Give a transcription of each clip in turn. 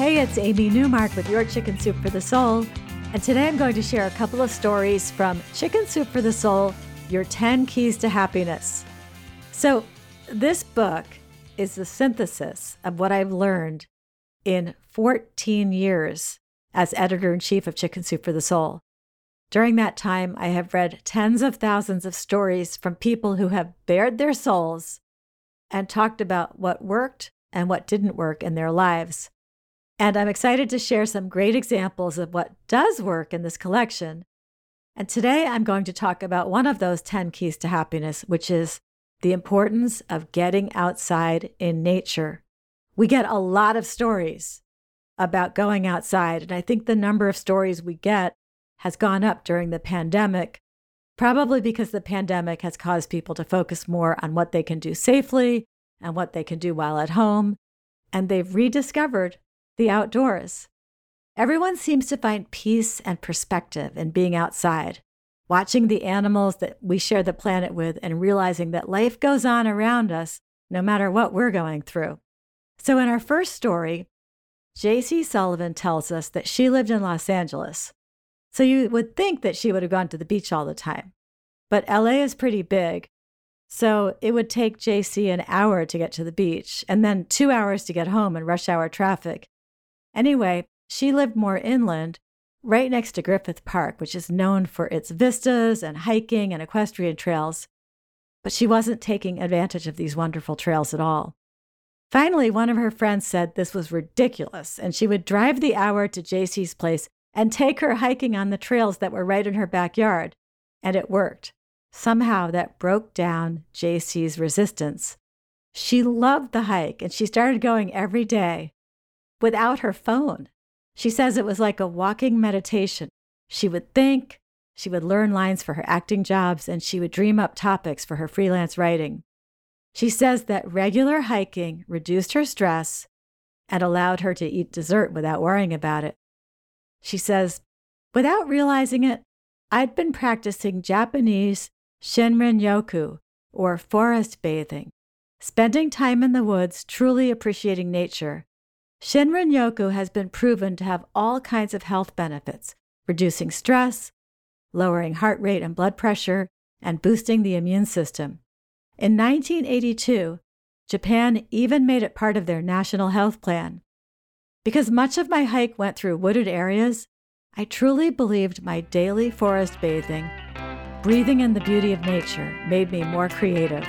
Hey, it's Amy Newmark with your Chicken Soup for the Soul. And today I'm going to share a couple of stories from Chicken Soup for the Soul Your 10 Keys to Happiness. So, this book is the synthesis of what I've learned in 14 years as editor in chief of Chicken Soup for the Soul. During that time, I have read tens of thousands of stories from people who have bared their souls and talked about what worked and what didn't work in their lives. And I'm excited to share some great examples of what does work in this collection. And today I'm going to talk about one of those 10 keys to happiness, which is the importance of getting outside in nature. We get a lot of stories about going outside, and I think the number of stories we get has gone up during the pandemic, probably because the pandemic has caused people to focus more on what they can do safely and what they can do while at home. And they've rediscovered the outdoors. Everyone seems to find peace and perspective in being outside, watching the animals that we share the planet with, and realizing that life goes on around us no matter what we're going through. So, in our first story, JC Sullivan tells us that she lived in Los Angeles. So, you would think that she would have gone to the beach all the time. But LA is pretty big. So, it would take JC an hour to get to the beach and then two hours to get home in rush hour traffic. Anyway, she lived more inland, right next to Griffith Park, which is known for its vistas and hiking and equestrian trails. But she wasn't taking advantage of these wonderful trails at all. Finally, one of her friends said this was ridiculous, and she would drive the hour to JC's place and take her hiking on the trails that were right in her backyard. And it worked. Somehow that broke down JC's resistance. She loved the hike and she started going every day without her phone. She says it was like a walking meditation. She would think, she would learn lines for her acting jobs, and she would dream up topics for her freelance writing. She says that regular hiking reduced her stress and allowed her to eat dessert without worrying about it. She says, without realizing it, I'd been practicing Japanese Shinrin Yoku, or forest bathing, spending time in the woods, truly appreciating nature, Shinrin Yoku has been proven to have all kinds of health benefits, reducing stress, lowering heart rate and blood pressure, and boosting the immune system. In 1982, Japan even made it part of their national health plan. Because much of my hike went through wooded areas, I truly believed my daily forest bathing, breathing in the beauty of nature, made me more creative.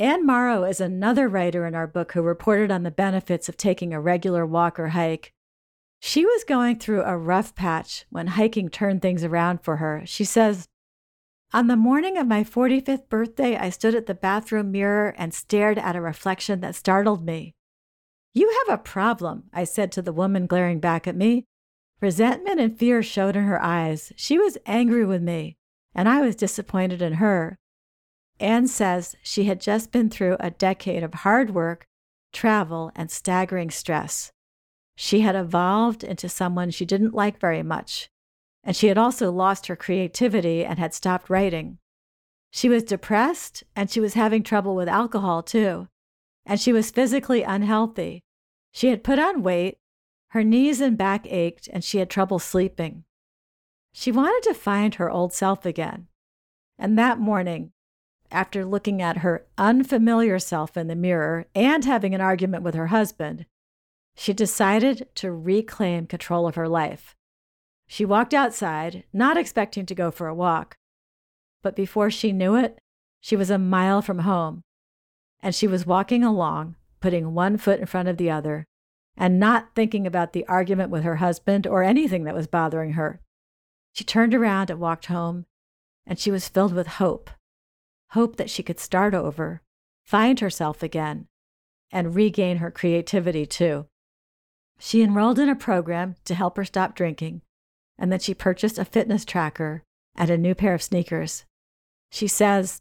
Anne Morrow is another writer in our book who reported on the benefits of taking a regular walk or hike. She was going through a rough patch when hiking turned things around for her. She says, On the morning of my 45th birthday, I stood at the bathroom mirror and stared at a reflection that startled me. You have a problem, I said to the woman glaring back at me. Resentment and fear showed in her eyes. She was angry with me, and I was disappointed in her. Anne says she had just been through a decade of hard work, travel, and staggering stress. She had evolved into someone she didn't like very much, and she had also lost her creativity and had stopped writing. She was depressed, and she was having trouble with alcohol too, and she was physically unhealthy. She had put on weight, her knees and back ached, and she had trouble sleeping. She wanted to find her old self again. And that morning, after looking at her unfamiliar self in the mirror and having an argument with her husband, she decided to reclaim control of her life. She walked outside, not expecting to go for a walk. But before she knew it, she was a mile from home. And she was walking along, putting one foot in front of the other, and not thinking about the argument with her husband or anything that was bothering her. She turned around and walked home, and she was filled with hope hope that she could start over, find herself again, and regain her creativity too. She enrolled in a program to help her stop drinking, and then she purchased a fitness tracker and a new pair of sneakers. She says,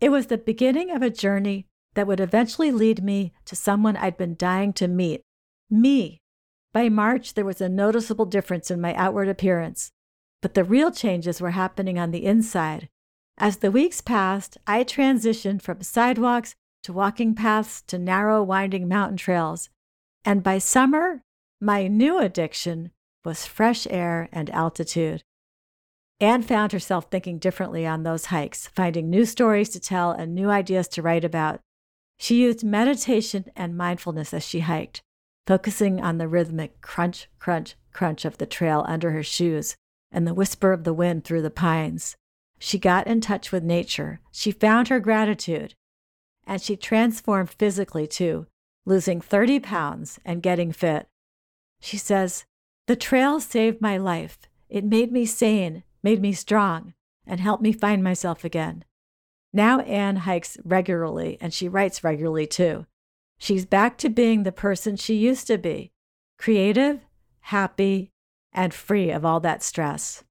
It was the beginning of a journey that would eventually lead me to someone I'd been dying to meet me. By March, there was a noticeable difference in my outward appearance, but the real changes were happening on the inside as the weeks passed, I transitioned from sidewalks to walking paths to narrow, winding mountain trails. And by summer, my new addiction was fresh air and altitude. Anne found herself thinking differently on those hikes, finding new stories to tell and new ideas to write about. She used meditation and mindfulness as she hiked, focusing on the rhythmic crunch, crunch, crunch of the trail under her shoes and the whisper of the wind through the pines. She got in touch with nature. She found her gratitude. And she transformed physically too, losing 30 pounds and getting fit. She says, The trail saved my life. It made me sane, made me strong, and helped me find myself again. Now Anne hikes regularly and she writes regularly too. She's back to being the person she used to be creative, happy, and free of all that stress.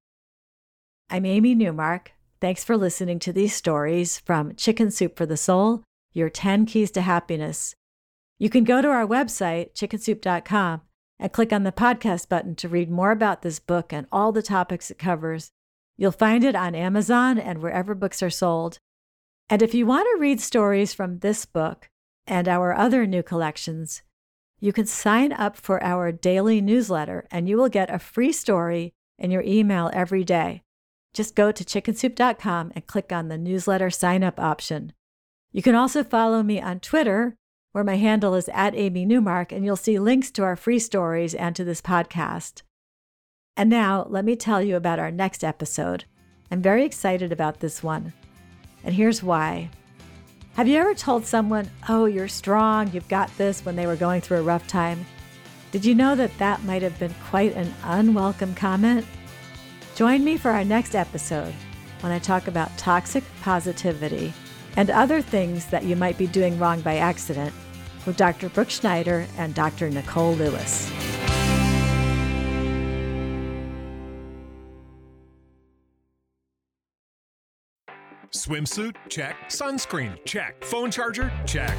I'm Amy Newmark. Thanks for listening to these stories from Chicken Soup for the Soul, your 10 keys to happiness. You can go to our website, chickensoup.com, and click on the podcast button to read more about this book and all the topics it covers. You'll find it on Amazon and wherever books are sold. And if you want to read stories from this book and our other new collections, you can sign up for our daily newsletter and you will get a free story in your email every day. Just go to chickensoup.com and click on the newsletter sign up option. You can also follow me on Twitter, where my handle is at Amy Newmark, and you'll see links to our free stories and to this podcast. And now, let me tell you about our next episode. I'm very excited about this one. And here's why. Have you ever told someone, oh, you're strong, you've got this, when they were going through a rough time? Did you know that that might have been quite an unwelcome comment? Join me for our next episode when I talk about toxic positivity and other things that you might be doing wrong by accident with Dr. Brooke Schneider and Dr. Nicole Lewis. Swimsuit? Check. Sunscreen? Check. Phone charger? Check.